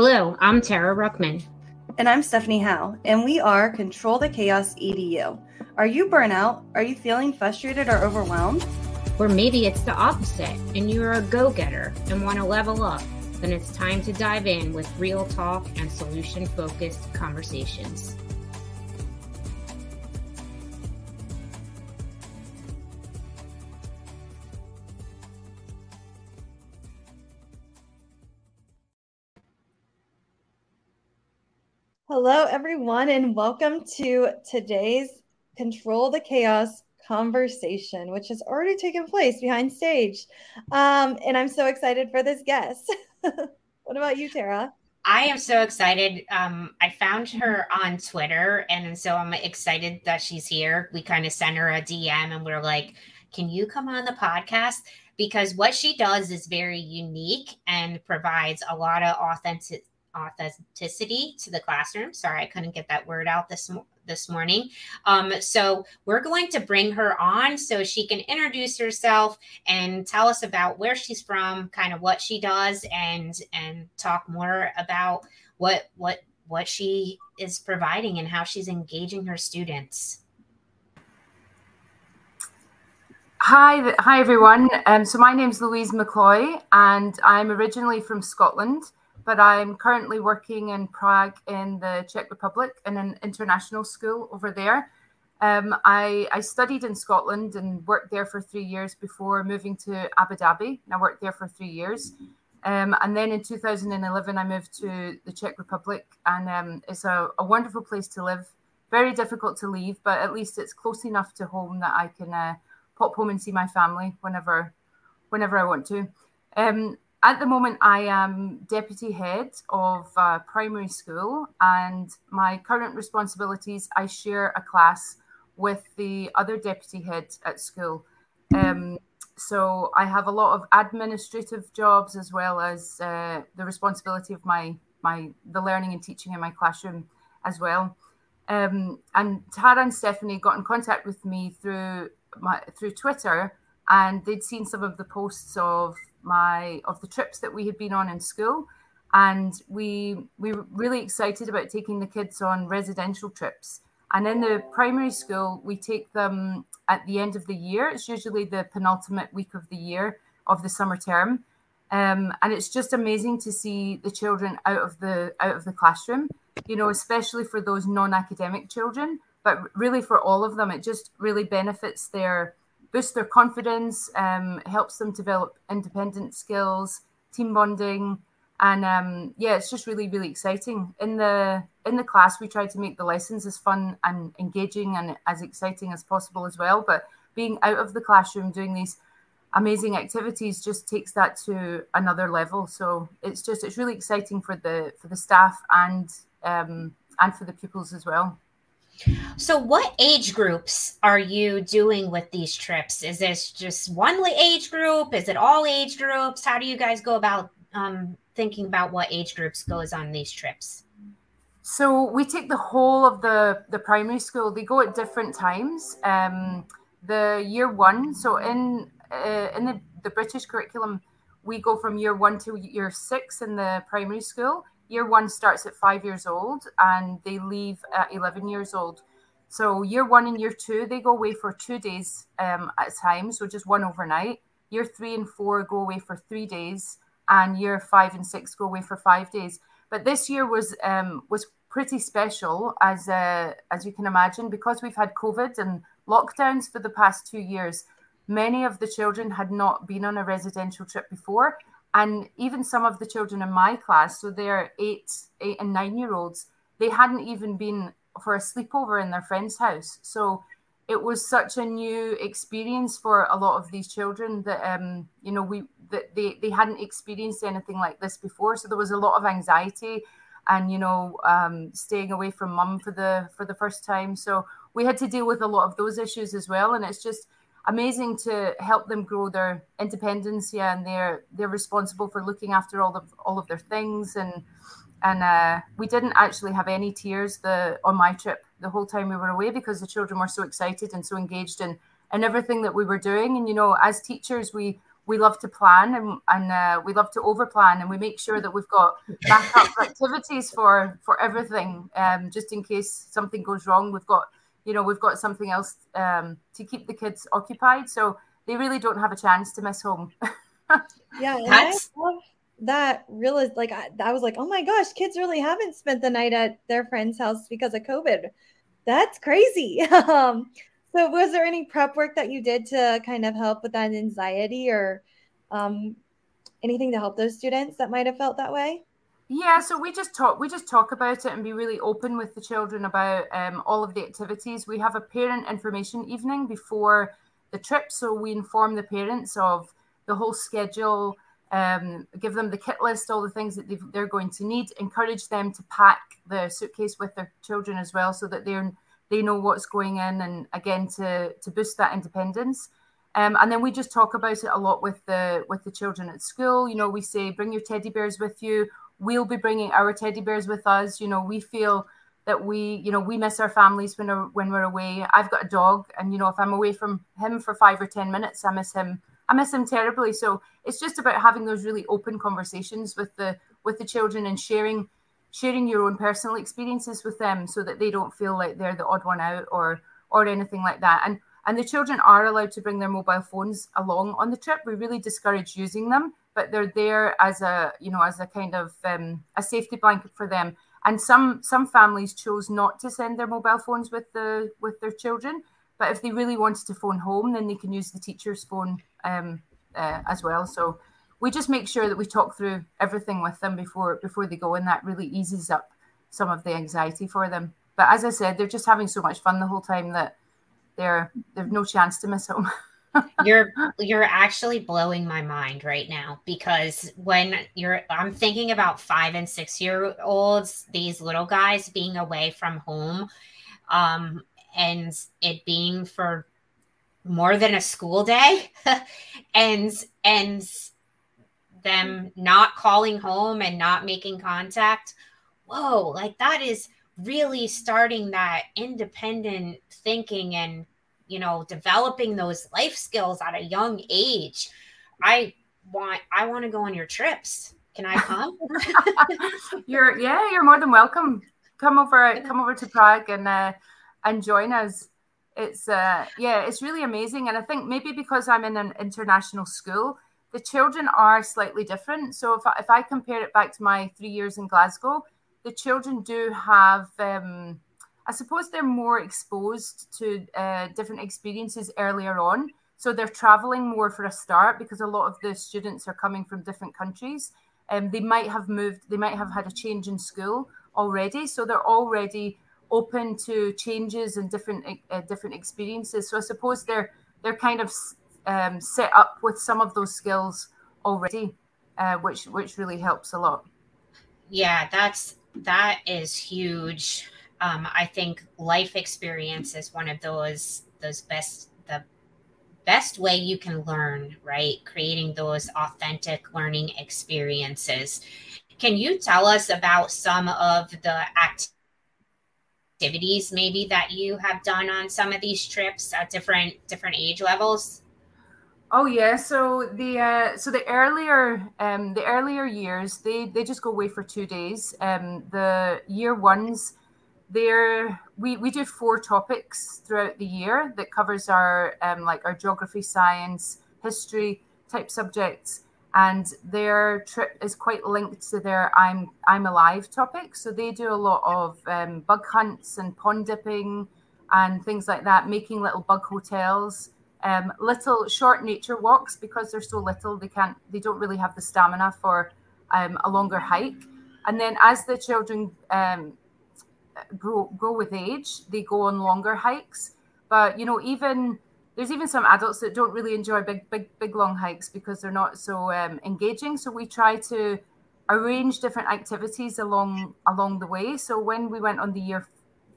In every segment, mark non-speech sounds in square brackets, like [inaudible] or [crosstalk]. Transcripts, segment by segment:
Hello, I'm Tara Ruckman. And I'm Stephanie Howe, and we are Control the Chaos EDU. Are you burnout? Are you feeling frustrated or overwhelmed? Or maybe it's the opposite and you're a go getter and want to level up. Then it's time to dive in with real talk and solution focused conversations. Hello, everyone, and welcome to today's Control the Chaos conversation, which has already taken place behind stage. Um, and I'm so excited for this guest. [laughs] what about you, Tara? I am so excited. Um, I found her on Twitter, and so I'm excited that she's here. We kind of sent her a DM, and we're like, "Can you come on the podcast?" Because what she does is very unique and provides a lot of authentic authenticity to the classroom. Sorry, I couldn't get that word out this this morning. Um, so we're going to bring her on so she can introduce herself and tell us about where she's from, kind of what she does, and and talk more about what what what she is providing and how she's engaging her students. Hi, hi everyone. Um, so my name is Louise McCloy, and I'm originally from Scotland but I'm currently working in Prague in the Czech Republic in an international school over there. Um, I, I, studied in Scotland and worked there for three years before moving to Abu Dhabi. And I worked there for three years. Um, and then in 2011, I moved to the Czech Republic, and um, it's a, a, wonderful place to live. Very difficult to leave, but at least it's close enough to home that I can uh, pop home and see my family whenever, whenever I want to. Um, at the moment, I am deputy head of a primary school, and my current responsibilities I share a class with the other deputy head at school. Um, so I have a lot of administrative jobs as well as uh, the responsibility of my my the learning and teaching in my classroom as well. Um, and Tara and Stephanie got in contact with me through my through Twitter, and they'd seen some of the posts of my of the trips that we had been on in school. And we we were really excited about taking the kids on residential trips. And in the primary school we take them at the end of the year. It's usually the penultimate week of the year of the summer term. Um, and it's just amazing to see the children out of the out of the classroom you know especially for those non-academic children but really for all of them it just really benefits their boosts their confidence, um, helps them develop independent skills, team bonding, and um, yeah, it's just really really exciting. In the in the class, we try to make the lessons as fun and engaging and as exciting as possible as well. But being out of the classroom doing these amazing activities just takes that to another level. So it's just it's really exciting for the for the staff and um, and for the pupils as well. So, what age groups are you doing with these trips? Is this just one age group? Is it all age groups? How do you guys go about um, thinking about what age groups goes on these trips? So we take the whole of the the primary school. They go at different times. Um, the year one, so in uh, in the, the British curriculum, we go from year one to year six in the primary school year one starts at five years old and they leave at 11 years old. So year one and year two, they go away for two days um, at a time, so just one overnight. Year three and four go away for three days, and year five and six go away for five days. But this year was um, was pretty special, as uh, as you can imagine, because we've had COVID and lockdowns for the past two years. Many of the children had not been on a residential trip before, and even some of the children in my class, so they're eight, eight and nine year olds, they hadn't even been for a sleepover in their friend's house. So it was such a new experience for a lot of these children that um, you know we that they, they hadn't experienced anything like this before. So there was a lot of anxiety and you know um, staying away from mum for the for the first time. So we had to deal with a lot of those issues as well. And it's just amazing to help them grow their independence yeah and they're they're responsible for looking after all of all of their things. And and uh, we didn't actually have any tears the on my trip the whole time we were away because the children were so excited and so engaged in in everything that we were doing. And you know as teachers we we love to plan and, and uh, we love to over plan and we make sure that we've got backup [laughs] activities for for everything um, just in case something goes wrong. We've got you know we've got something else um, to keep the kids occupied. So they really don't have a chance to miss home. [laughs] Yeah That's... I love that really like I, I was like oh my gosh kids really haven't spent the night at their friend's house because of covid. That's crazy. [laughs] Um, so, was there any prep work that you did to kind of help with that anxiety or um, anything to help those students that might have felt that way? Yeah, so we just talk we just talk about it and be really open with the children about um, all of the activities. We have a parent information evening before the trip, so we inform the parents of the whole schedule, um, give them the kit list, all the things that they're going to need, encourage them to pack the suitcase with their children as well, so that they're they know what's going in and again to to boost that independence um, and then we just talk about it a lot with the with the children at school you know we say bring your teddy bears with you we'll be bringing our teddy bears with us. You know we feel that we you know we miss our families when we're when we're away. I've got a dog and you know if i'm away from him for five or ten minutes i miss him. I miss him terribly. So it's just about having those really open conversations with the with the children and sharing sharing your own personal experiences with them so that they don't feel like they're the odd one out or or anything like that. And and the children are allowed to bring their mobile phones along on the trip. We really discourage using them but they're there as a you know as a kind of um, a safety blanket for them and some some families chose not to send their mobile phones with the with their children but if they really wanted to phone home then they can use the teacher's phone um, uh, as well so we just make sure that we talk through everything with them before before they go, and that really eases up some of the anxiety for them. But as I said, they're just having so much fun the whole time that they're there's no chance to miss home. [laughs] you're you're actually blowing my mind right now because when you're I'm thinking about 5 and 6 year olds these little guys being away from home um and it being for more than a school day [laughs] and and them not calling home and not making contact. Whoa like that is really starting that independent thinking and you know developing those life skills at a young age i want i want to go on your trips. Can i come? [laughs] [laughs] You're yeah you're more than welcome. Come over come over to prague and uh and join us. It's uh yeah it's really amazing. And i think maybe because i'm in an international school the children are slightly different. So if I, if I compare it back to my three years in Glasgow, the children do have, um, I suppose, they're more exposed to uh, different experiences earlier on. So they're traveling more for a start because a lot of the students are coming from different countries. and um, they might have moved, they might have had a change in school already. So they're already open to changes and different uh, different experiences. So I suppose they're they're kind of um, set up with some of those skills already, uh, which which really helps a lot. Yeah, that's that is huge. Um, I think life experience is one of those those best the best way you can learn, right? Creating those authentic learning experiences. Can you tell us about some of the activities maybe that you have done on some of these trips at different different age levels? Oh yeah, so the uh, so the earlier um, the earlier years they they just go away for two days. Um, the year ones, there we we do four topics throughout the year that covers our um, like our geography, science, history type subjects, and their trip is quite linked to their I'm I'm alive topic. So they do a lot of um, bug hunts and pond dipping and things like that, making little bug hotels um, little short nature walks because they're so little they can't they don't really have the stamina for um, a longer hike and then as the children um, grow grow with age they go on longer hikes but you know even there's even some adults that don't really enjoy big big big long hikes because they're not so um, engaging so we try to arrange different activities along along the way so when we went on the year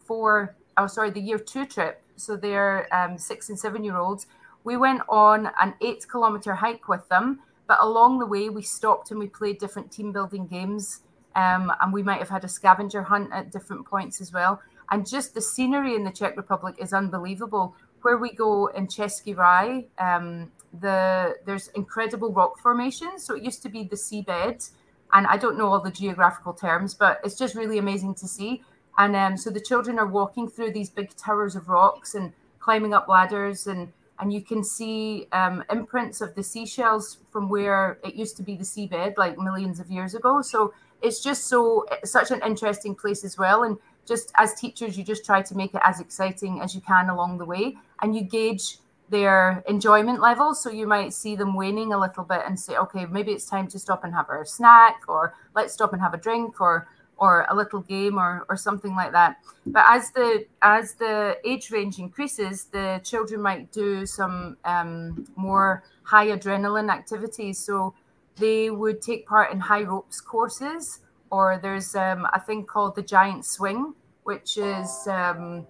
four oh sorry the year two trip so they're um, six and seven year olds. We went on an eight kilometer hike with them, but along the way we stopped and we played different team building games. Um, and we might have had a scavenger hunt at different points as well. And just the scenery in the Czech Republic is unbelievable. Where we go in Český ráj, um, the there's incredible rock formations. So it used to be the seabed, and I don't know all the geographical terms, but it's just really amazing to see. And um, so the children are walking through these big towers of rocks and climbing up ladders, and and you can see um, imprints of the seashells from where it used to be the seabed, like millions of years ago. So it's just so such an interesting place as well, and just as teachers, you just try to make it as exciting as you can along the way, and you gauge their enjoyment level. So you might see them waning a little bit and say, okay, maybe it's time to stop and have a snack, or let's stop and have a drink, or or a little game or or something like that. But as the as the age range increases, the children might do some um, more high adrenaline activities. So they would take part in high ropes courses, or there's um, a thing called the giant swing, which is um,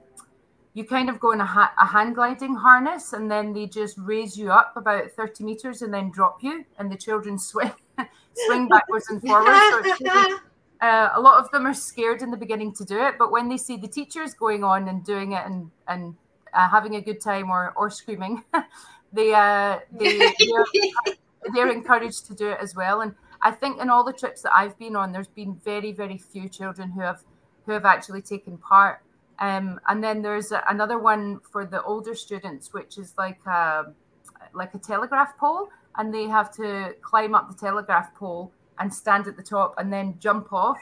you kind of go in a, ha- a hand gliding harness and then they just raise you up about 30 meters and then drop you and the children [laughs] swing swing backwards and forwards. So [laughs] uh, a lot of them are scared in the beginning to do it but when they see the teachers going on and doing it and and uh, having a good time or or screaming [laughs] they uh they they're, encouraged to do it as well. And i think in all the trips that i've been on there's been very very few children who have who have actually taken part. Um, and then there's another one for the older students, which is like a, like a telegraph pole, and they have to climb up the telegraph pole and stand at the top and then jump off.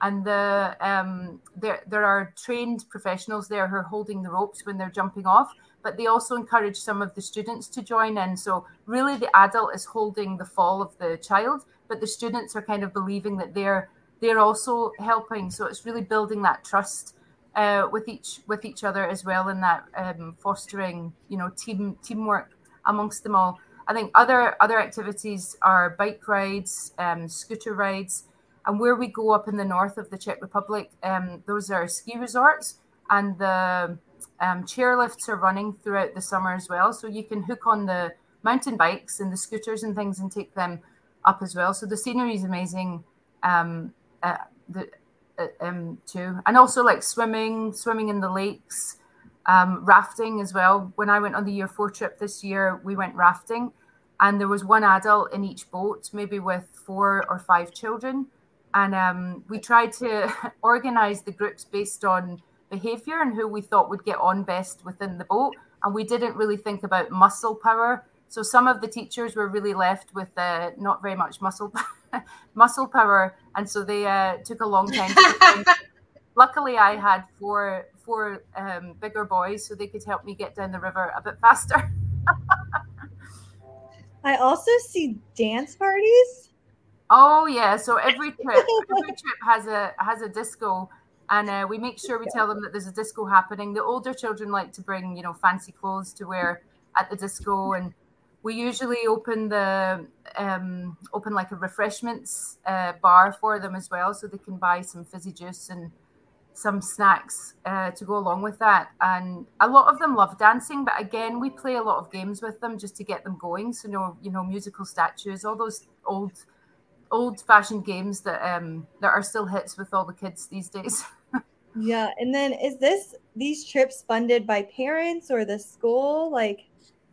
And the um, there there are trained professionals there who are holding the ropes when they're jumping off, but they also encourage some of the students to join in. So really, the adult is holding the fall of the child, but the students are kind of believing that they're they're also helping. So it's really building that trust uh, with each with each other as well and that um, fostering you know team teamwork amongst them all i think other other activities are bike rides um, scooter rides and where we go up in the north of the czech republic um, those are ski resorts and the um, chairlifts are running throughout the summer as well. So you can hook on the mountain bikes and the scooters and things and take them up as well. So the scenery is amazing um, uh, the, uh, um, too, and also like swimming, swimming in the lakes, um, rafting as well. When I went on the year four trip this year, we went rafting, and there was one adult in each boat, maybe with four or five children, and um, we tried to [laughs] organize the groups based on behavior and who we thought would get on best within the boat, and we didn't really think about muscle power. So some of the teachers were really left with uh, not very much muscle [laughs] muscle power, and so they uh, took a long time. [laughs] Luckily, I had four four um, bigger boys, so they could help me get down the river a bit faster. [laughs] I also see dance parties. Oh yeah, so every trip every trip has a has a disco and uh, we make sure we tell them that there's a disco happening. The older children like to bring, you know, fancy clothes to wear at the disco, and we usually open the um, open like a refreshments uh, bar for them as well, so they can buy some fizzy juice and some snacks uh, to go along with that. And a lot of them love dancing, but again, we play a lot of games with them just to get them going. So, you know, you know, musical statues, all those old, old-fashioned games that um, that are still hits with all the kids these days. [laughs] yeah, and then is this these trips funded by parents or the school? Like,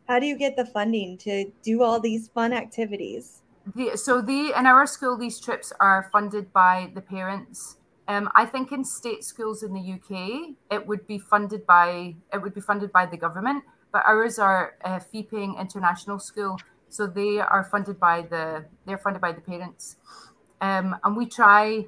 how do you get the funding to do all these fun activities? The, so the in our school these trips are funded by the parents. Um, I think in state schools in the UK it would be funded by it would be funded by the government, but ours are a fee-paying international school, so they are funded by the they're funded by the parents. Um, and we try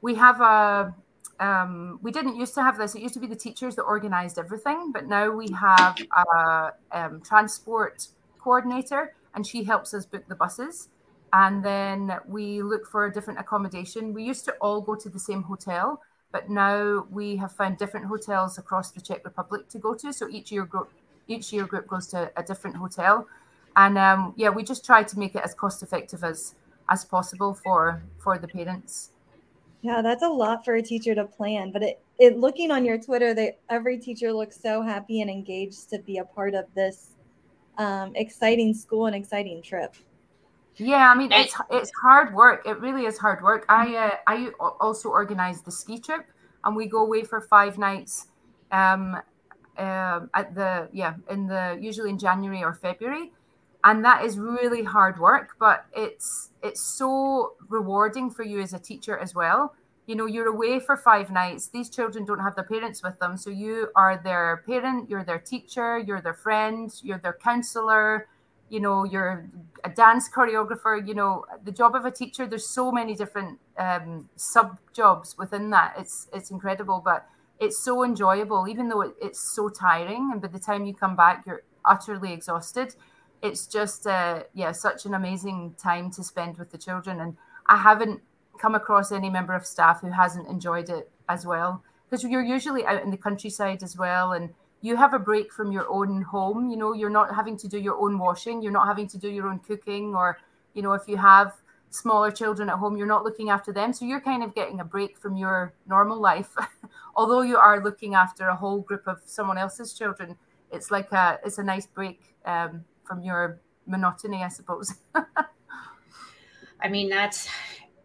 we have a um, we didn't used to have this. It used to be the teachers that organized everything, but now we have a um, transport coordinator, and she helps us book the buses. And then we look for a different accommodation. We used to all go to the same hotel, but now we have found different hotels across the Czech Republic to go to. So each year group, each year group goes to a different hotel, and um, yeah, we just try to make it as cost effective as as possible for for the parents. Yeah, that's a lot for a teacher to plan. But it, it looking on your Twitter, that every teacher looks so happy and engaged to be a part of this um, exciting school and exciting trip. Yeah, I mean it's it's hard work. It really is hard work. I uh, I also organize the ski trip, and we go away for five nights. Um, uh, at the yeah in the usually in January or February, and that is really hard work but it's it's so rewarding for you as a teacher as well. You know you're away for five nights. These children don't have their parents with them. So you are their parent you're their teacher you're their friend you're their counselor you know you're a dance choreographer you know the job of a teacher there's so many different um, sub jobs within that. It's it's incredible but it's so enjoyable even though it, it's so tiring. And by the time you come back you're utterly exhausted it's just uh, yeah such an amazing time to spend with the children. And i haven't come across any member of staff who hasn't enjoyed it as well. Because you're usually out in the countryside as well and you have a break from your own home. You know you're not having to do your own washing. You're not having to do your own cooking or you know if you have smaller children at home you're not looking after them. So you're kind of getting a break from your normal life. [laughs] Although you are looking after a whole group of someone else's children it's like a it's a nice break um, from your monotony i suppose [laughs] i mean that's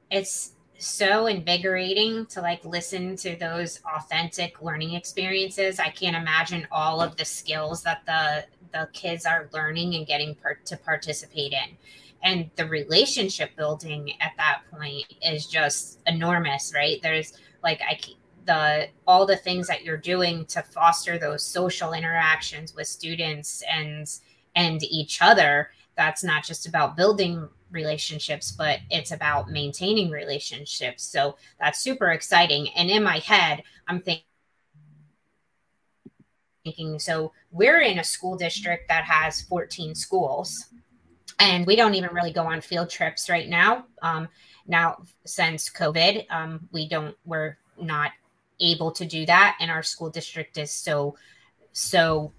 it's so invigorating to like listen to those authentic learning experiences. I can't imagine all of the skills that the the kids are learning and getting part to participate in. And the relationship building at that point is just enormous, right? There's like I the all the things that you're doing to foster those social interactions with students and and each other that's not just about building relationships, but it's about maintaining relationships. So that's super exciting. And in my head, I'm thinking, thinking so we're in a school district that has 14 schools and we don't even really go on field trips right now um, now since covid um, we don't we're not able to do that and our school district is so so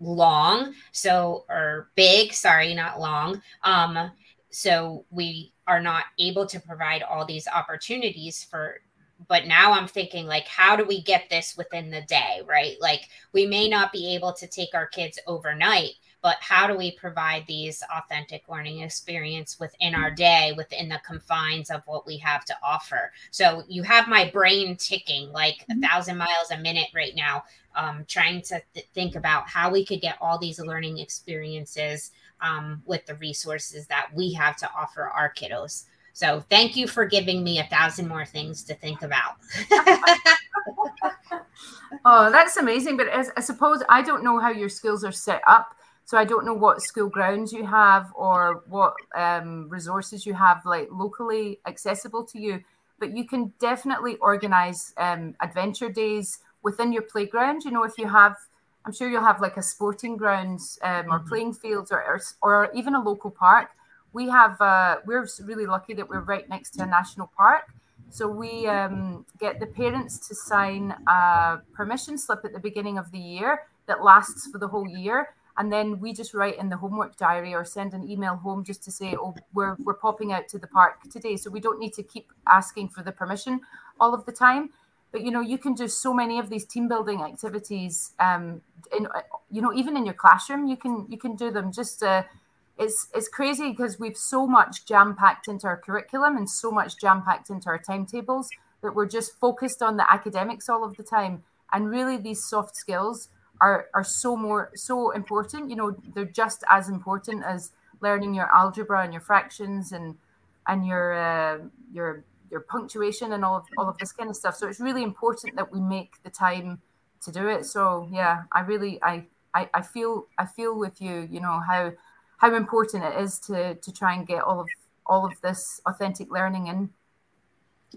long so or big sorry not long. Um so we are not able to provide all these opportunities for but now i'm thinking like how do we get this within the day right? Like we may not be able to take our kids overnight but how do we provide these authentic learning experience within our day within the confines of what we have to offer so you have my brain ticking like a mm-hmm. thousand miles a minute right now um, trying to th- think about how we could get all these learning experiences um, with the resources that we have to offer our kiddos. So thank you for giving me a thousand more things to think about. [laughs] oh, that's amazing. But as, I suppose I don't know how your skills are set up. So I don't know what school grounds you have or what um, resources you have like locally accessible to you. But you can definitely organize um, adventure days within your playground. You know, if you have I'm sure you'll have like a sporting grounds um, or mm-hmm. playing fields or, or, or even a local park. We have uh, we're really lucky that we're right next to a national park, so we um, get the parents to sign a permission slip at the beginning of the year that lasts for the whole year, and then we just write in the homework diary or send an email home just to say, oh, we're we're popping out to the park today, so we don't need to keep asking for the permission all of the time. But you know you can do so many of these team building activities um in you know even in your classroom you can you can do them. Just uh it's it's crazy because we've so much jam packed into our curriculum and so much jam packed into our timetables that we're just focused on the academics all of the time. And really these soft skills are are so more so important you know they're just as important as learning your algebra and your fractions and and your uh, your your punctuation and all of all of this kind of stuff. So it's really important that we make the time to do it. So yeah, I really I I, I feel I feel with you, you know, how how important it is to to try and get all of all of this authentic learning in.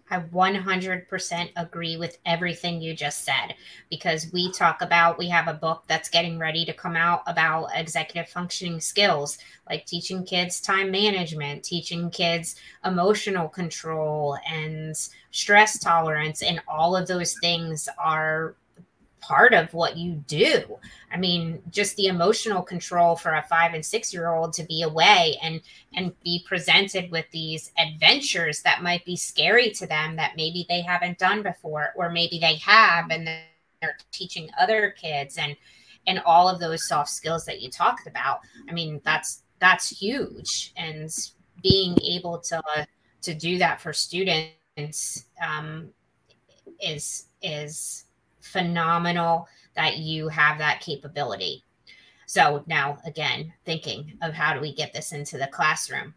I 100% agree with everything you just said because we talk about, we have a book that's getting ready to come out about executive functioning skills, like teaching kids time management, teaching kids emotional control and stress tolerance. And all of those things are part of what you do. I mean, just the emotional control for a five and six year old to be away and and be presented with these adventures that might be scary to them that maybe they haven't done before, or maybe they have and they're teaching other kids and and all of those soft skills that you talked about. I mean, that's that's huge. And being able to to do that for students um, is is phenomenal that you have that capability. So now, again, thinking of how do we get this into the classroom.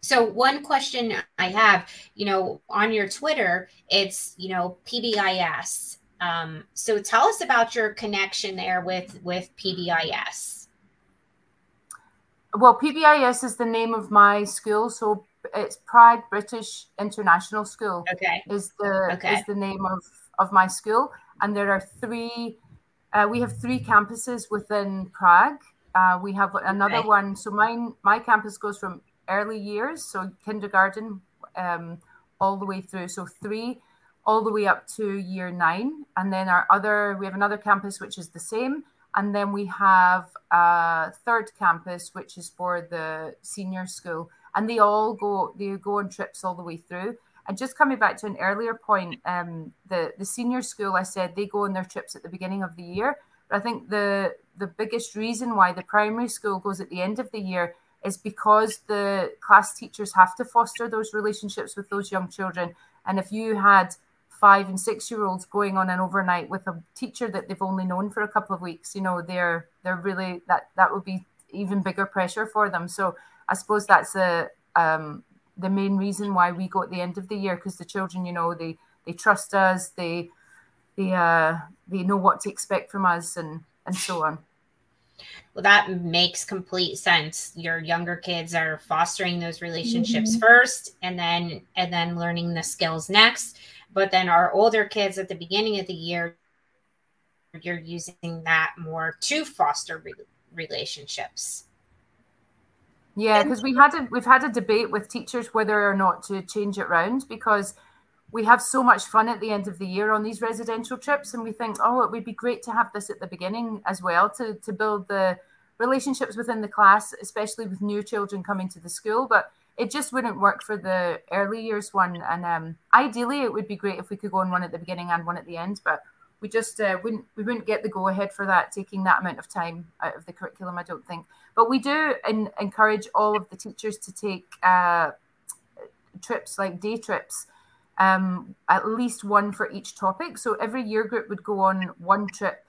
So one question I have, you know, on your Twitter, it's you know PBIS. Um, so tell us about your connection there with with PBIS. Well, PBIS is the name of my school, so it's Prague British International School. Okay, is the okay. is the name of of my school, and there are three. Uh, we have three campuses within Prague. Uh, we have another okay. one. So mine, my campus goes from early years, so kindergarten, um, all the way through. So three, all the way up to year nine, and then our other, we have another campus which is the same, and then we have a third campus which is for the senior school, and they all go, they go on trips all the way through. And just coming back to an earlier point, um, the the senior school, I said they go on their trips at the beginning of the year. But I think the the biggest reason why the primary school goes at the end of the year is because the class teachers have to foster those relationships with those young children. And if you had five and six year olds going on an overnight with a teacher that they've only known for a couple of weeks, you know, they're they're really that that would be even bigger pressure for them. So I suppose that's a um, the main reason why we go at the end of the year because the children, you know, they they trust us, they they uh they know what to expect from us and and so on. Well, that makes complete sense. Your younger kids are fostering those relationships mm-hmm. first and then and then learning the skills next. But then our older kids at the beginning of the year, you're using that more to foster re- relationships. Yeah, because we had a we've had a debate with teachers whether or not to change it around because we have so much fun at the end of the year on these residential trips and we think oh it would be great to have this at the beginning as well to to build the relationships within the class especially with new children coming to the school. But it just wouldn't work for the early years one and um, ideally it would be great if we could go on one at the beginning and one at the end but we just uh, wouldn't we wouldn't get the go ahead for that taking that amount of time out of the curriculum i don't think but we do in, encourage all of the teachers to take uh, trips like day trips um, at least one for each topic so every year group would go on one trip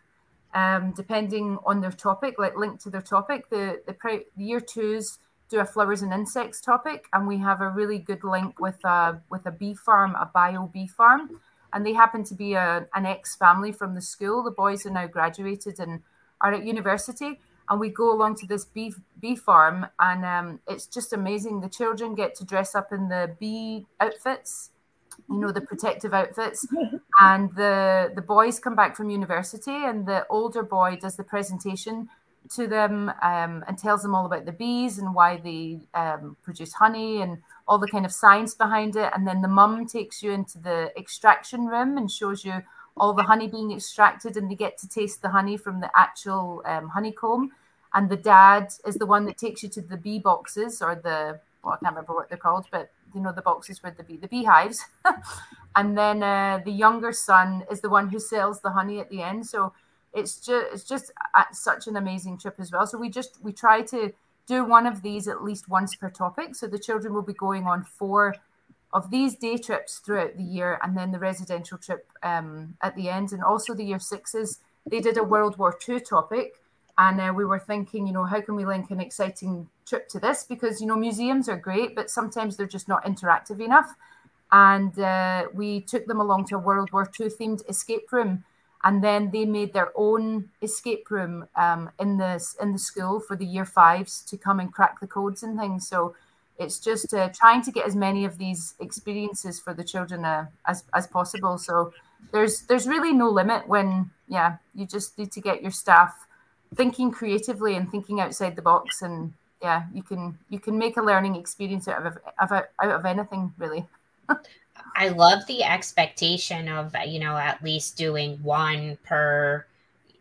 um, depending on their topic like linked to their topic the the, pre- the year twos do a flowers and insects topic and we have a really good link with a with a bee farm a bio bee farm and they happen to be a, an ex family from the school. The boys are now graduated and are at university. And we go along to this bee, bee farm, and um, it's just amazing. The children get to dress up in the bee outfits, you know, the protective outfits. [laughs] and the, the boys come back from university, and the older boy does the presentation to them um, and tells them all about the bees and why they um, produce honey and all the kind of science behind it. And then the mum takes you into the extraction room and shows you all the honey being extracted, and they get to taste the honey from the actual um, honeycomb. And the dad is the one that takes you to the bee boxes or the well, I can't remember what they're called, but you know the boxes where the bee the beehives. [laughs] and then uh, the younger son is the one who sells the honey at the end. So it's just it's just such an amazing trip as well. So we just we try to do one of these at least once per topic. So the children will be going on four of these day trips throughout the year, and then the residential trip um, at the end. And also the year sixes, they did a World War II topic, and uh, we were thinking, you know, how can we link an exciting trip to this? Because you know, museums are great, but sometimes they're just not interactive enough. And uh, we took them along to a World War II themed escape room and then they made their own escape room um, in this in the school for the year fives to come and crack the codes and things. So it's just uh, trying to get as many of these experiences for the children uh, as as possible. So there's there's really no limit when yeah you just need to get your staff thinking creatively and thinking outside the box and yeah you can you can make a learning experience out of of, out of anything really. [laughs] I love the expectation of you know at least doing one per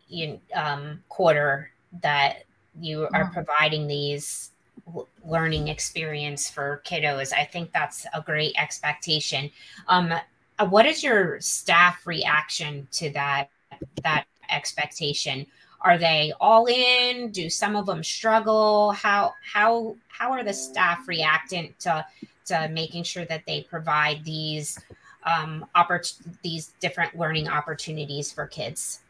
you um, quarter that you are mm-hmm. providing these learning experience for kiddos. I think that's a great expectation. Um, uh, what is your staff reaction to that that expectation? Are they all in? Do some of them struggle? How how how are the staff reacting to uh, making sure that they provide these um, oppor- these different learning opportunities for kids?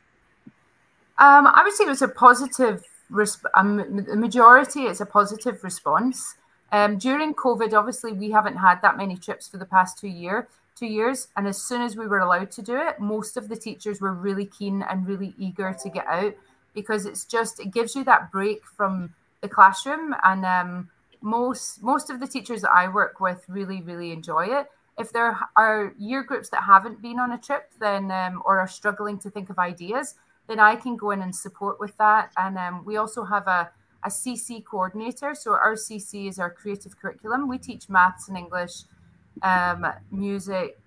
Um, I would say it was a positive resp- um, the majority it's a positive response. Um, during COVID, obviously, we haven't had that many trips for the past two year two years, and as soon as we were allowed to do it, most of the teachers were really keen and really eager to get out because it's just it gives you that break from the classroom, and um, most most of the teachers that I work with really really enjoy it. If there are year groups that haven't been on a trip, then um, or are struggling to think of ideas, then I can go in and support with that. And um, we also have a a CC coordinator. So our CC is our creative curriculum. We teach maths and English, um, music,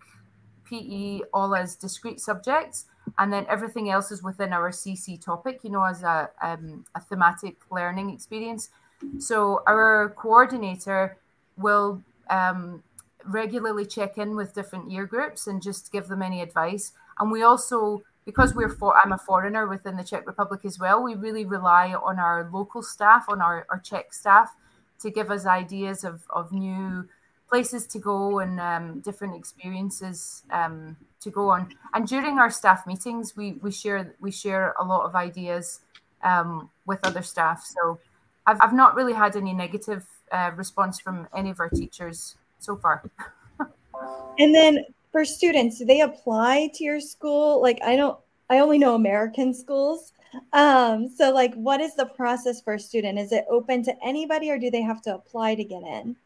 PE, all as discrete subjects, and then everything else is within our CC topic. You know, as a um, a thematic learning experience. So our coordinator will um, regularly check in with different year groups and just give them any advice. And we also because we're for I'm a foreigner within the Czech Republic as well, we really rely on our local staff, on our, our Czech staff to give us ideas of, of new places to go and um, different experiences um, to go on. And during our staff meetings, we, we share we share a lot of ideas um, with other staff. So I've, I've not really had any negative uh, response from any of our teachers so far. [laughs] and then for students, do they apply to your school? Like I don't I only know American schools. Um, so like what is the process for a student? Is it open to anybody or do they have to apply to get in?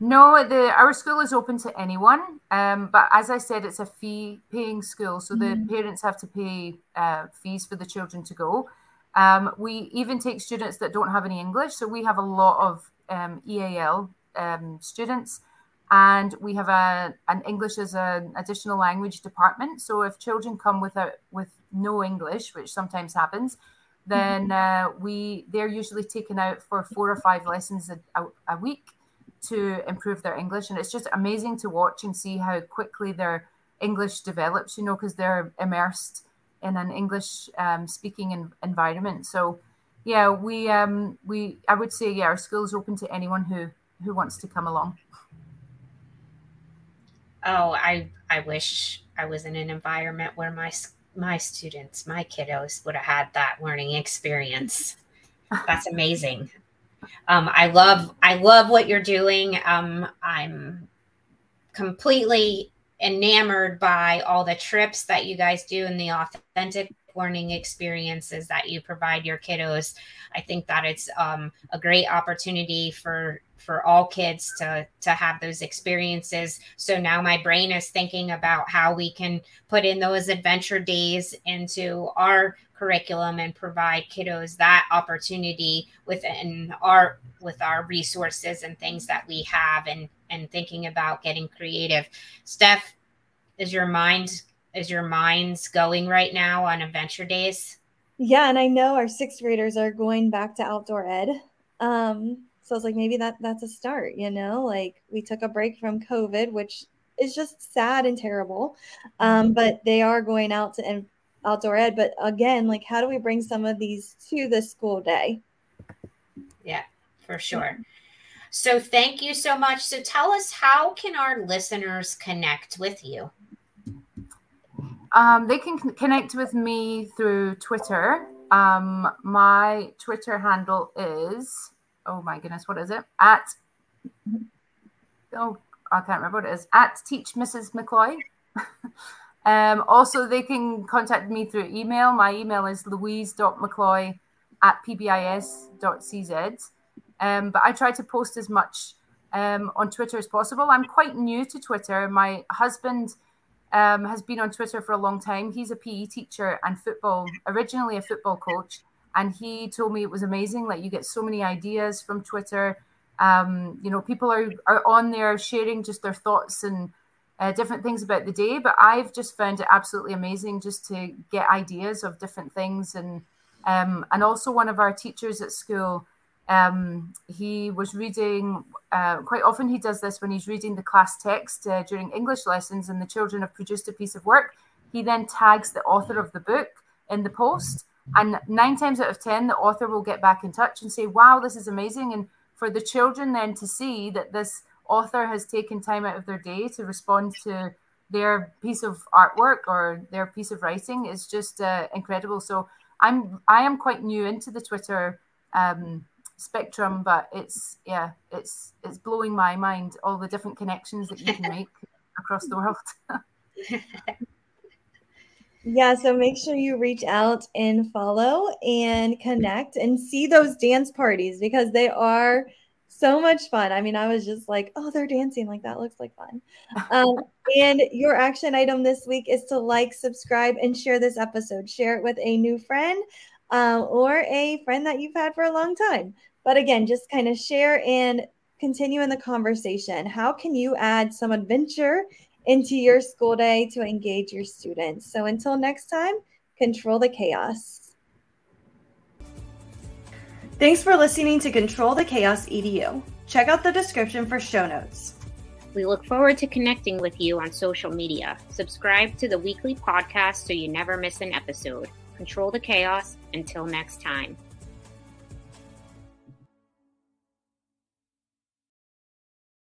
No, the our school is open to anyone. Um, but as I said, it's a fee paying school, so mm-hmm. the parents have to pay uh, fees for the children to go. Um, we even take students that don't have any English, so we have a lot of um, EAL um, students and we have a an English as an additional language department. So if children come with a with no English, which sometimes happens, then mm-hmm. uh, we they're usually taken out for four or five lessons a, a, a, week to improve their English, and it's just amazing to watch and see how quickly their English develops. You know, because they're immersed in an English um, speaking in, environment. So yeah, we um, we I would say yeah, our school is open to anyone who who wants to come along oh, I I wish I was in an environment where my my students, my kiddos would have had that learning experience. That's amazing. Um, I love I love what you're doing. Um, I'm completely enamored by all the trips that you guys do and the authentic learning experiences that you provide your kiddos. I think that it's um, a great opportunity for for all kids to to have those experiences. So now my brain is thinking about how we can put in those adventure days into our curriculum and provide kiddos that opportunity within our with our resources and things that we have and and thinking about getting creative. Steph is your mind is your minds going right now on adventure days? Yeah and i know our sixth graders are going back to outdoor ed. Um so I was like, maybe that that's a start, you know, like we took a break from COVID, which is just sad and terrible. Um, mm-hmm. but they are going out to in, outdoor ed. But again, like how do we bring some of these to the school day? Yeah, for sure. So thank you so much. So tell us how can our listeners connect with you? Um, they can connect with me through Twitter. Um, my Twitter handle is oh my goodness, what is it? At oh, I can't remember what it is. At Teach Mrs. McCloy. [laughs] um, also, they can contact me through email. My email is louise.mccloy at pbis.cz. Um, but I try to post as much um, on Twitter as possible. I'm quite new to Twitter. My husband um, has been on Twitter for a long time. He's a PE teacher and football, originally a football coach and he told me it was amazing like you get so many ideas from twitter. Um, you know people are, are on there sharing just their thoughts and uh, different things about the day but i've just found it absolutely amazing just to get ideas of different things. And um, and also one of our teachers at school um, he was reading uh, quite often he does this when he's reading the class text uh, during english lessons and the children have produced a piece of work. He then tags the author of the book in the post and nine times out of 10, the author will get back in touch and say, wow, this is amazing. And for the children then to see that this author has taken time out of their day to respond to their piece of artwork or their piece of writing is just uh, incredible. So I'm I am quite new into the Twitter um, spectrum, but it's yeah, it's it's blowing my mind all the different connections that you can [laughs] make across the world. [laughs] yeah, so make sure you reach out and follow and connect and see those dance parties because they are so much fun. I mean, I was just like, oh, they're dancing. Like, that looks like fun. Um, [laughs] and your action item this week is to like, subscribe, and share this episode. Share it with a new friend um, or a friend that you've had for a long time. But again, just kind of share and continue in the conversation. How can you add some adventure into your school day to engage your students? So until next time, control the chaos. Thanks for listening to Control the Chaos EDU. Check out the description for show notes. We look forward to connecting with you on social media. Subscribe to the weekly podcast so you never miss an episode. Control the chaos. Until next time.